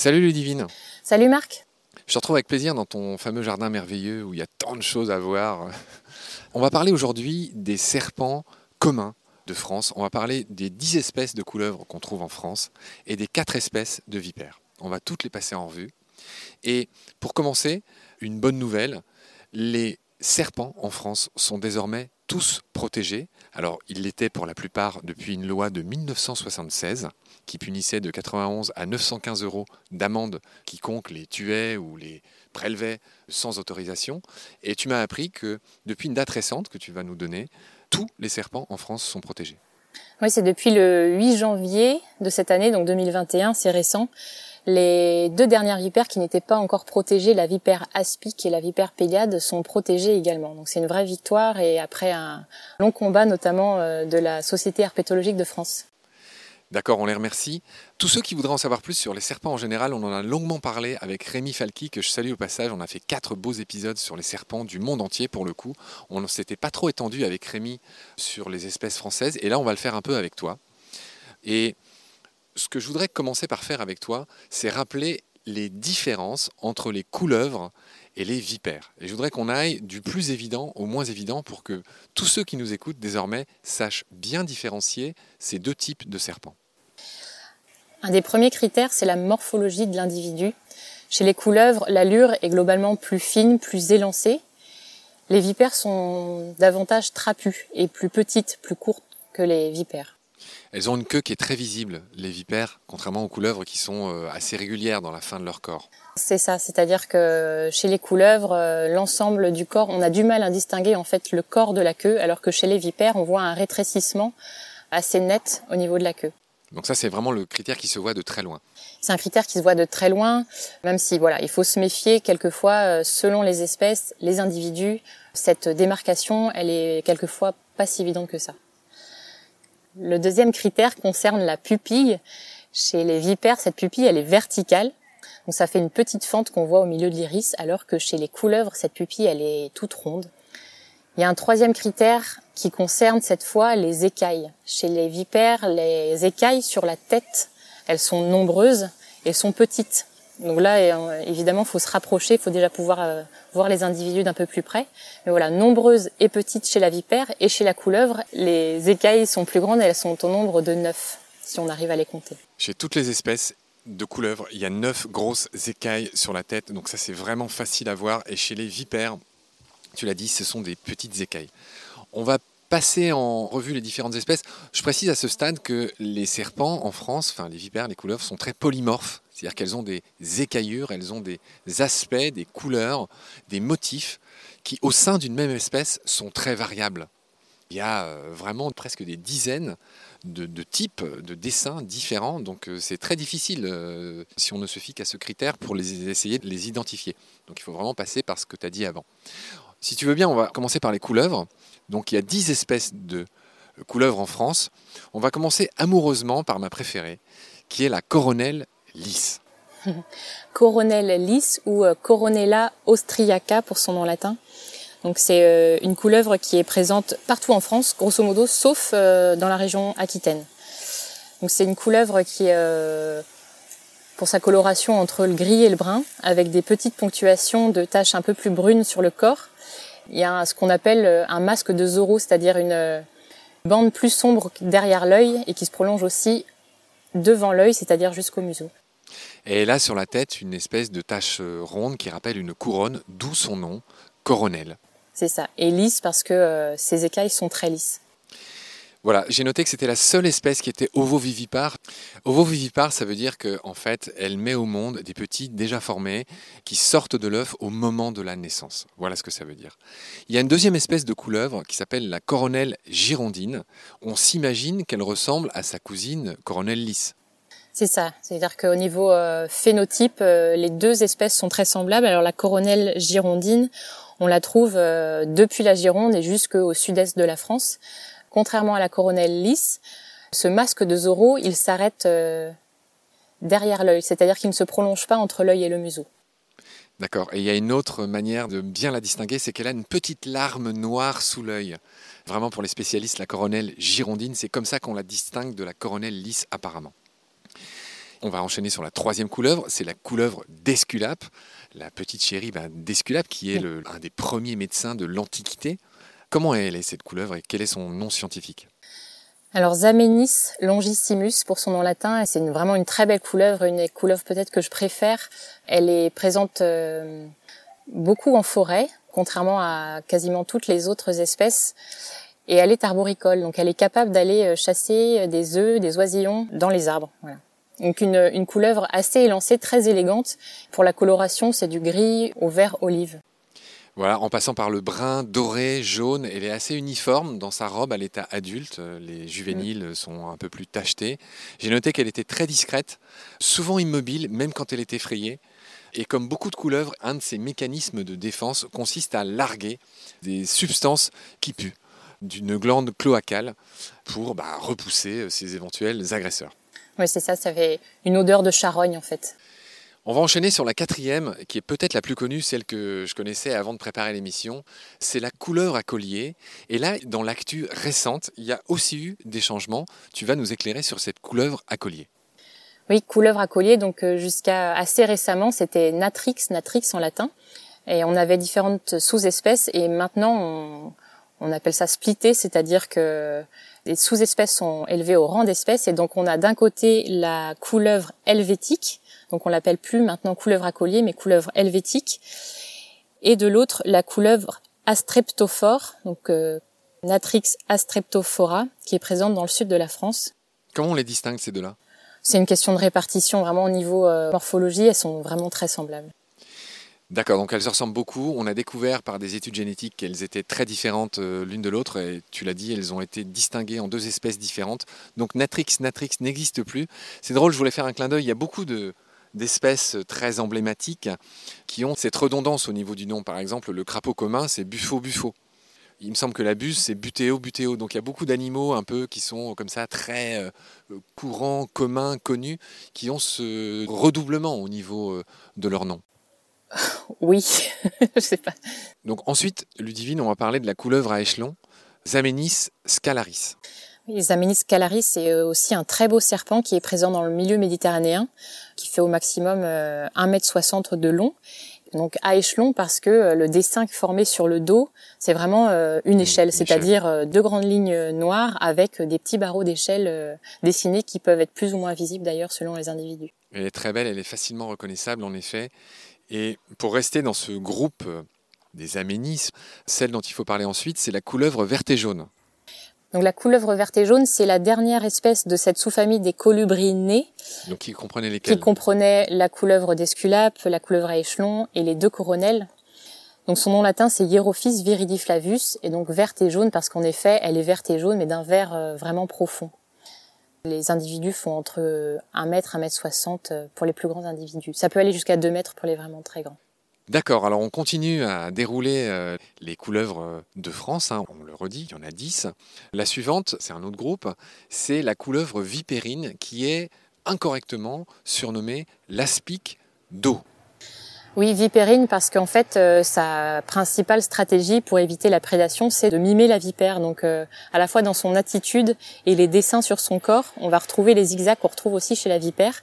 Salut Ludivine. Salut Marc. Je te retrouve avec plaisir dans ton fameux jardin merveilleux où il y a tant de choses à voir. On va parler aujourd'hui des serpents communs de France. On va parler des 10 espèces de couleuvres qu'on trouve en France et des 4 espèces de vipères. On va toutes les passer en revue. Et pour commencer, une bonne nouvelle, les serpents en France sont désormais tous protégés. Alors, ils l'étaient pour la plupart depuis une loi de 1976 qui punissait de 91 à 915 euros d'amende quiconque les tuait ou les prélevait sans autorisation. Et tu m'as appris que depuis une date récente que tu vas nous donner, tous les serpents en France sont protégés. Oui, c'est depuis le 8 janvier de cette année, donc 2021, c'est récent. Les deux dernières vipères qui n'étaient pas encore protégées, la vipère aspic et la vipère péliade, sont protégées également. Donc c'est une vraie victoire et après un long combat notamment euh, de la Société herpétologique de France. D'accord, on les remercie. Tous ceux qui voudraient en savoir plus sur les serpents en général, on en a longuement parlé avec Rémi Falki, que je salue au passage. On a fait quatre beaux épisodes sur les serpents du monde entier pour le coup. On ne s'était pas trop étendu avec Rémi sur les espèces françaises, et là on va le faire un peu avec toi. Et ce que je voudrais commencer par faire avec toi, c'est rappeler les différences entre les couleuvres et les vipères. Et je voudrais qu'on aille du plus évident au moins évident pour que tous ceux qui nous écoutent désormais sachent bien différencier ces deux types de serpents. Un des premiers critères, c'est la morphologie de l'individu. Chez les couleuvres, l'allure est globalement plus fine, plus élancée. Les vipères sont davantage trapues et plus petites, plus courtes que les vipères. Elles ont une queue qui est très visible, les vipères, contrairement aux couleuvres qui sont euh, assez régulières dans la fin de leur corps. C'est ça, c'est-à-dire que chez les couleuvres, euh, l'ensemble du corps, on a du mal à distinguer en fait le corps de la queue, alors que chez les vipères, on voit un rétrécissement assez net au niveau de la queue. Donc ça, c'est vraiment le critère qui se voit de très loin. C'est un critère qui se voit de très loin, même si voilà, il faut se méfier quelquefois euh, selon les espèces, les individus. Cette démarcation, elle est quelquefois pas si évidente que ça. Le deuxième critère concerne la pupille. Chez les vipères, cette pupille, elle est verticale. Donc ça fait une petite fente qu'on voit au milieu de l'iris, alors que chez les couleuvres, cette pupille, elle est toute ronde. Il y a un troisième critère qui concerne cette fois les écailles. Chez les vipères, les écailles sur la tête, elles sont nombreuses et sont petites. Donc là, euh, évidemment, il faut se rapprocher, il faut déjà pouvoir euh, voir les individus d'un peu plus près. Mais voilà, nombreuses et petites chez la vipère et chez la couleuvre, les écailles sont plus grandes, elles sont au nombre de neuf, si on arrive à les compter. Chez toutes les espèces de couleuvres, il y a neuf grosses écailles sur la tête, donc ça c'est vraiment facile à voir. Et chez les vipères, tu l'as dit, ce sont des petites écailles. On va passer en revue les différentes espèces. Je précise à ce stade que les serpents en France, enfin les vipères, les couleuvres, sont très polymorphes, c'est-à-dire qu'elles ont des écaillures, elles ont des aspects, des couleurs, des motifs qui, au sein d'une même espèce, sont très variables. Il y a euh, vraiment presque des dizaines de, types de dessins différents, donc euh, c'est très difficile euh, si on ne se fie qu'à ce critère pour les essayer de les identifier. Donc il faut vraiment passer par ce que tu as dit avant. Si tu veux bien, on va commencer par les couleuvres. Donc il y a 10 espèces de couleuvres en France. On va commencer amoureusement par ma préférée, qui est la coronelle lisse. coronelle lisse ou euh, Coronella austriaca pour son nom latin. Donc c'est euh, une couleuvre qui est présente partout en France, grosso modo, sauf euh, dans la région aquitaine. Donc c'est une couleuvre qui est pour sa coloration entre le gris et le brun, avec des petites ponctuations de taches un peu plus brunes sur le corps il y a ce qu'on appelle un masque de Zorro, c'est-à-dire une bande plus sombre derrière l'œil et qui se prolonge aussi devant l'œil, c'est-à-dire jusqu'au museau. Et là, sur la tête, une espèce de tache euh, ronde qui rappelle une couronne, d'où son nom, coronel. C'est ça. Et lisse parce que ses écailles sont très lisses. Voilà, j'ai noté que c'était la seule espèce qui était ovovivipare. Ovovivipare, ça veut dire qu'en en fait, elle met au monde des petits déjà formés qui sortent de l'œuf au moment de la naissance. Voilà ce que ça veut dire. Il y a une deuxième espèce de couleuvre qui s'appelle la coronelle girondine. On s'imagine qu'elle ressemble à sa cousine coronelle lisse. C'est ça, c'est-à-dire qu'au niveau euh, phénotype, euh, les deux espèces sont très semblables. Alors la coronelle girondine, on la trouve euh, depuis la Gironde et jusqu'au sud-est de la France. Contrairement à la coronelle lisse, ce masque de Zorro, il s'arrête euh, derrière l'œil, c'est-à-dire qu'il ne se prolonge pas entre l'œil et le museau. D'accord. Et il y a une autre manière de bien la distinguer, c'est qu'elle a une petite larme noire sous l'œil. Vraiment pour les spécialistes, la coronelle girondine, c'est comme ça qu'on la distingue de la coronelle lisse apparemment. On va enchaîner sur la troisième couleuvre, c'est la couleuvre d'Esculape, la petite chérie ben, d'Esculape qui est le, un des premiers médecins de l'Antiquité. Comment elle est cette couleuvre et quel est son nom scientifique? Alors Zamenis longissimus pour son nom latin, c'est vraiment une très belle couleuvre, une couleuvre peut-être que je préfère. Elle est présente euh, beaucoup en forêt, contrairement à quasiment toutes les autres espèces. Et elle est arboricole, donc elle est capable d'aller euh, chasser des œufs, des oisillons dans les arbres. Voilà. Donc une, une couleuvre assez élancée, très élégante. Pour la coloration, c'est du gris au vert olive. Voilà, en passant par le brun, doré, jaune, elle est assez uniforme dans sa robe à l'état adulte. Les juvéniles sont un peu plus tachetés. J'ai noté qu'elle était très discrète, souvent immobile, même quand elle est effrayée. Et comme beaucoup de couleuvres, un de ses mécanismes de défense consiste à larguer des substances qui puent d'une glande cloacale pour bah, repousser ses éventuels agresseurs. Oui, c'est ça, ça fait une odeur de charogne en fait. On va enchaîner sur la quatrième, qui est peut-être la plus connue, celle que je connaissais avant de préparer l'émission. C'est la couleuvre à collier. Et là, dans l'actu récente, il y a aussi eu des changements. Tu vas nous éclairer sur cette couleuvre à collier. Oui, couleuvre à collier. Donc euh, jusqu'à assez récemment, c'était Natrix, Natrix en latin. Et on avait différentes sous-espèces. Et maintenant, on, on appelle ça splitté, c'est-à-dire que les sous-espèces sont élevées au rang d'espèces. Et donc on a d'un côté la couleuvre helvétique donc on l'appelle plus maintenant couleuvre à collier, mais couleuvre helvétique. Et de l'autre, la couleuvre astreptophore, donc euh, Natrix astreptophora, qui est présente dans le sud de la France. Comment on les distingue ces deux-là? C'est une question de répartition, vraiment au niveau euh, morphologie, elles sont vraiment très semblables. D'accord, donc elles se ressemblent beaucoup. On a découvert par des études génétiques qu'elles étaient très différentes euh, l'une de l'autre. Et tu l'as dit, elles ont été distinguées en deux espèces différentes. Donc Natrix, Natrix n'existe plus. C'est drôle, je voulais faire un clin d'œil. Il y a beaucoup de, d'espèces très emblématiques qui ont cette redondance au niveau du nom. Par exemple, le crapaud commun, c'est buffo-buffo. Il me semble que la buse, c'est butéo, butéo. Donc il y a beaucoup d'animaux un peu qui sont comme ça très euh, courants, communs, connus, qui ont ce redoublement au niveau euh, de leur nom. Oui, je sais pas. Donc ensuite, Ludivine, on va parler de la couleuvre à échelon, Zamenis scalaris. Les Aménis calaris, c'est euh, aussi un très beau serpent qui est présent dans le milieu méditerranéen, qui fait au maximum 1m60 euh, de long. Donc à échelon parce que euh, le dessin formé sur le dos, c'est vraiment une échelle, c'est-à-dire deux grandes lignes noires avec des petits barreaux d'échelle dessinés qui peuvent être plus ou moins visibles d'ailleurs selon les individus. Elle est très belle, elle est facilement reconnaissable en effet. Et pour rester dans ce groupe des aménis, celle dont il faut parler ensuite, c'est la couleuvre verte et jaune. Donc la couleuvre verte et jaune, c'est la dernière espèce de cette sous-famille des colubrinés. Donc qui comprenait lesquels Qui comprenait la couleuvre d'Esculape, la couleuvre à échelon et les deux coronelles. Donc son nom latin c'est Hierophis viridiflavus et donc verte et jaune parce qu'en effet elle est verte et jaune mais d'un vert euh, vraiment profond. Les individus font entre 1 mètre, 1 mètre 60 euh, pour les plus grands individus. Ça peut aller jusqu'à 2 mètres pour les vraiment très grands. D'accord, alors on continue à dérouler euh, les couleuvres de France, hein. on le redit, il y en a 10. La suivante, c'est un autre groupe, c'est la couleuvre vipérine qui est incorrectement surnommée l'aspic d'eau. Oui, vipérine parce qu'en fait, euh, sa principale stratégie pour éviter la prédation, c'est de mimer la vipère. Donc, euh, à la fois dans son attitude et les dessins sur son corps, on va retrouver les zigzags qu'on retrouve aussi chez la vipère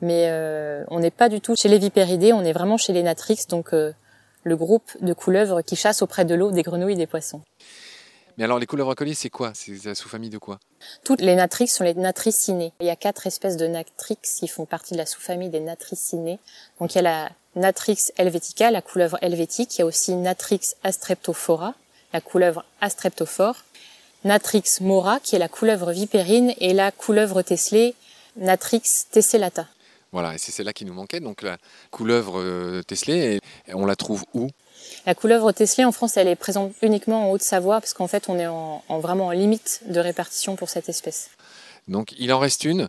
mais euh, on n'est pas du tout chez les vipéridés, on est vraiment chez les natrix, donc euh, le groupe de couleuvres qui chassent auprès de l'eau des grenouilles et des poissons. Mais alors les couleuvres à collier, c'est quoi? C'est la sous-famille de quoi? Toutes les natrix sont les natricinées. Il y a quatre espèces de natrix qui font partie de la sous-famille des natricinées. Donc il y a la Natrix helvetica, la couleuvre helvétique. Il y a aussi Natrix astreptophora, la couleuvre astreptophore. Natrix mora, qui est la couleuvre vipérine, et la couleuvre tesselée, Natrix tessellata. Voilà, et c'est celle-là qui nous manquait. Donc la couleuvre euh, Tesley, on la trouve où? La couleuvre Tesley en France, elle est présente uniquement en Haute-Savoie parce qu'en fait, on est en, vraiment en limite de répartition pour cette espèce. Donc il en reste une.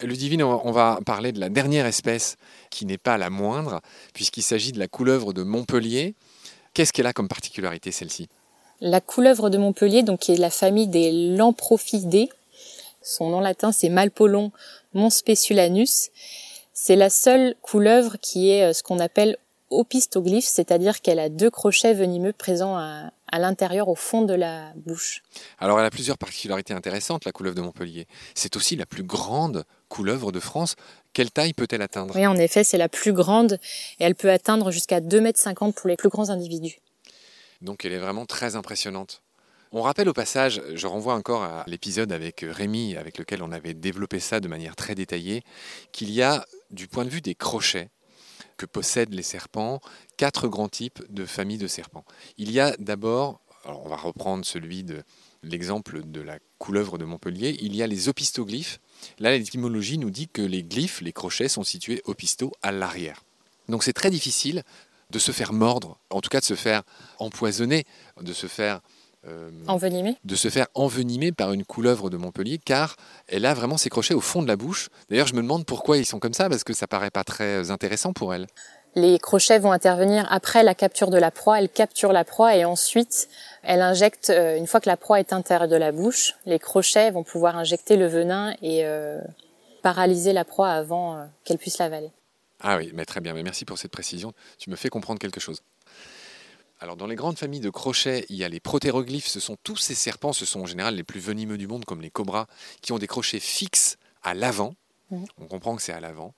Ludivine, on va parler de la dernière espèce qui n'est pas la moindre, puisqu'il s'agit de la couleuvre de Montpellier. Qu'est-ce qu'elle a comme particularité celle-ci? La couleuvre de Montpellier, donc qui est la famille des Lamprophidés. Son nom latin c'est Malpolon monspeculanus. C'est la seule couleuvre qui est euh, ce qu'on appelle opistoglyphe, c'est-à-dire qu'elle a deux crochets venimeux présents à, l'intérieur, au fond de la bouche. Alors elle a plusieurs particularités intéressantes, la couleuvre de Montpellier. C'est aussi la plus grande couleuvre de France. Quelle taille peut-elle atteindre? Oui, en effet, c'est la plus grande et elle peut atteindre jusqu'à 2,50 mètres pour les plus grands individus. Donc elle est vraiment très impressionnante. On rappelle au passage, je renvoie encore à l'épisode avec Rémi, avec lequel on avait développé ça de manière très détaillée, qu'il y a, du point de vue des crochets que possèdent les serpents, quatre grands types de familles de serpents. Il y a d'abord, on va reprendre celui de l'exemple de la couleuvre de Montpellier, il y a les opistoglyphes. Là, l'étymologie nous dit que les glyphes, les crochets, sont situés opisto à l'arrière. Donc c'est très difficile de se faire mordre, en tout cas de se faire empoisonner, de se faire euh, de se faire envenimer par une couleuvre de Montpellier, car elle a vraiment ses crochets au fond de la bouche. D'ailleurs, je me demande pourquoi ils sont comme ça, parce que ça paraît pas très intéressant pour elle. Les crochets vont intervenir après la capture de la proie. Elle capture la proie et ensuite elle injecte, euh, une fois que la proie est intérieure de la bouche, les crochets vont pouvoir injecter le venin et euh, paralyser la proie avant qu'elle puisse l'avaler. Ah oui, mais très bien, mais merci pour cette précision. Tu me fais comprendre quelque chose. Alors dans les grandes familles de crochets, il y a les protéroglyphes, ce sont tous ces serpents, ce sont en général les plus venimeux du monde comme les cobras, qui ont des crochets fixes à l'avant. Mmh. On comprend que c'est à l'avant.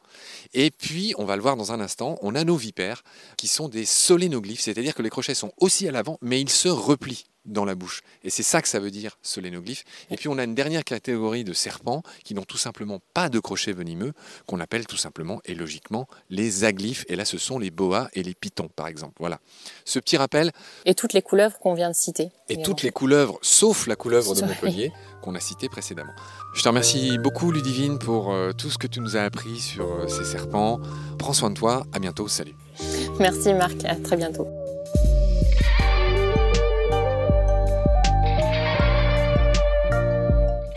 Et puis, on va le voir dans un instant, on a nos vipères qui sont des solénoglyphes, c'est-à-dire que les crochets sont aussi à l'avant, mais ils se replient dans la bouche. Et c'est ça que ça veut dire, solénoglyphe. Et puis on a une dernière catégorie de serpents qui n'ont tout simplement pas de crochets venimeux, qu'on appelle tout simplement et logiquement les aglyphes. Et là, ce sont les boas et les pitons, par exemple. Voilà. Ce petit rappel. Et toutes les couleuvres qu'on vient de citer. Et toutes les couleuvres, sauf la couleuvre de Montpellier, qu'on a citée précédemment. Je te remercie beaucoup, Ludivine, pour euh, tout ce que tu nous as appris sur euh, ces serpents. Prends soin de toi. À bientôt. Salut. Merci, Marc. À très bientôt.